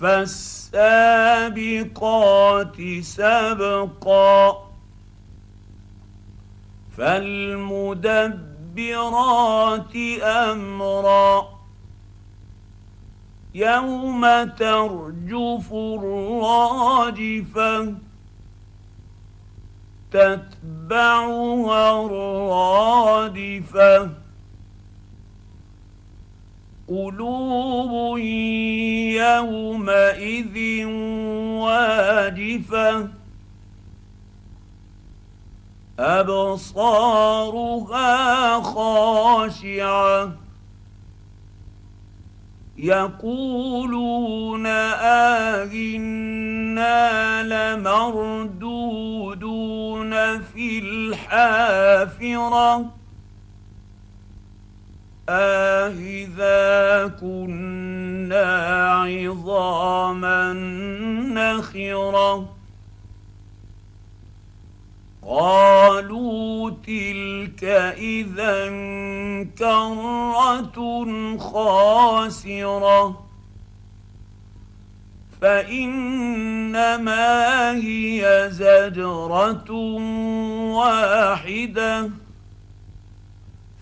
فالسابقات سبقا فالمدبرات أمرا يوم ترجف الراجفة تتبعها الرادفة قلوب يومئذ واجفة. أبصارها خاشعة. يقولون آهنا لمردودون في الحافرة. آهذا كنا عظاما نخرة قالوا تلك اذا كره خاسره فانما هي زجره واحدة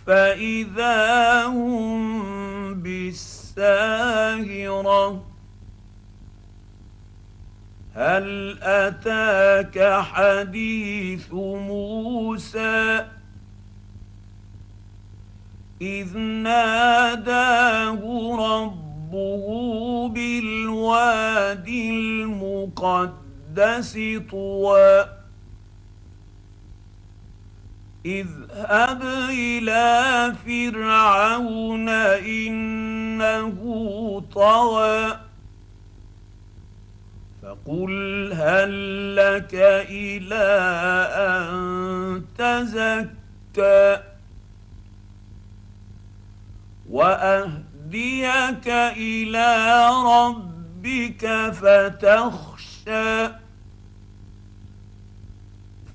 فإذا هم بالساهرة هل أتاك حديث موسى؟ إذ ناداه ربه بالوادي المقدس طوى. اذهب إلى فرعون إنه طغى فقل هل لك إلى أن تزكى وأهديك إلى ربك فتخشى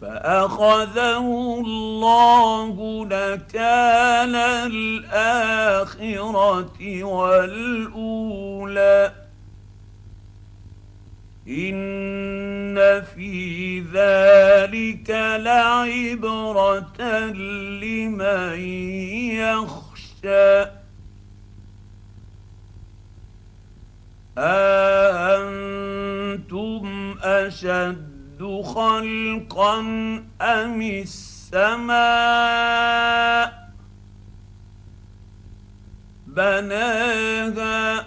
فأخذه الله نكال الآخرة والأولى. إن في ذلك لعبرة لمن يخشى. أأنتم أشد خلقا أم السماء بناها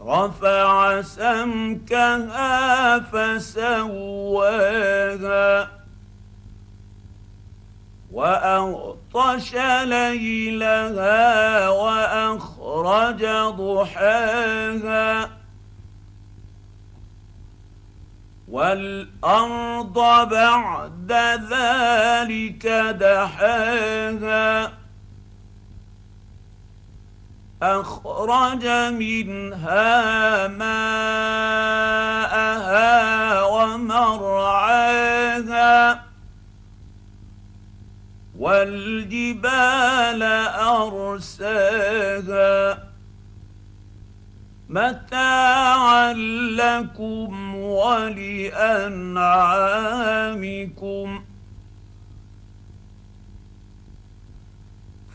رفع سمكها فسواها وأغطش ليلها وأخرج ضحاها والأرض بعد ذلك دحاها. أخرج منها ماءها ومرعاها. والجبال أرساها. متاعا لكم ولأنعامكم.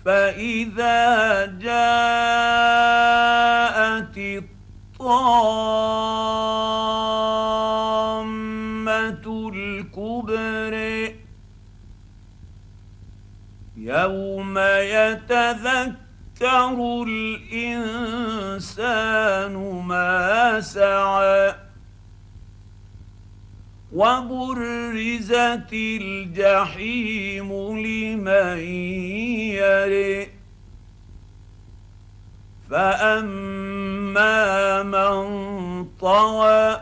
فإذا جاءت الطامة الكبرى يوم يتذكر الإنسان ما سعى وبرزت الجحيم لمن يرئ فأما من طوى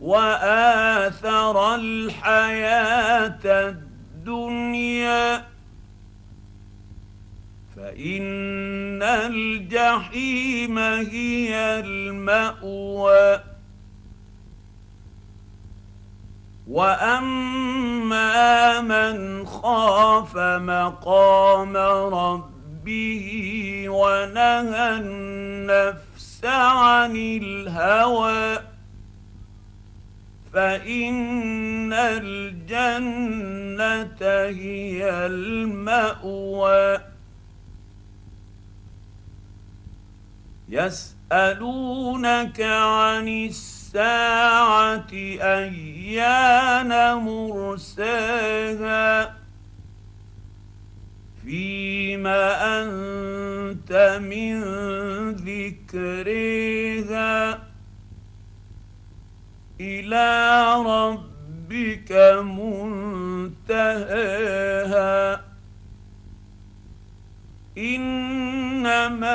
وآثر الحياة الدنيا فان الجحيم هي الماوى واما من خاف مقام ربه ونهى النفس عن الهوى فان الجنه هي الماوى يسألونك عن الساعة أيان مرساها فيما أنت من ذكرها إلى ربك منتهاها إنما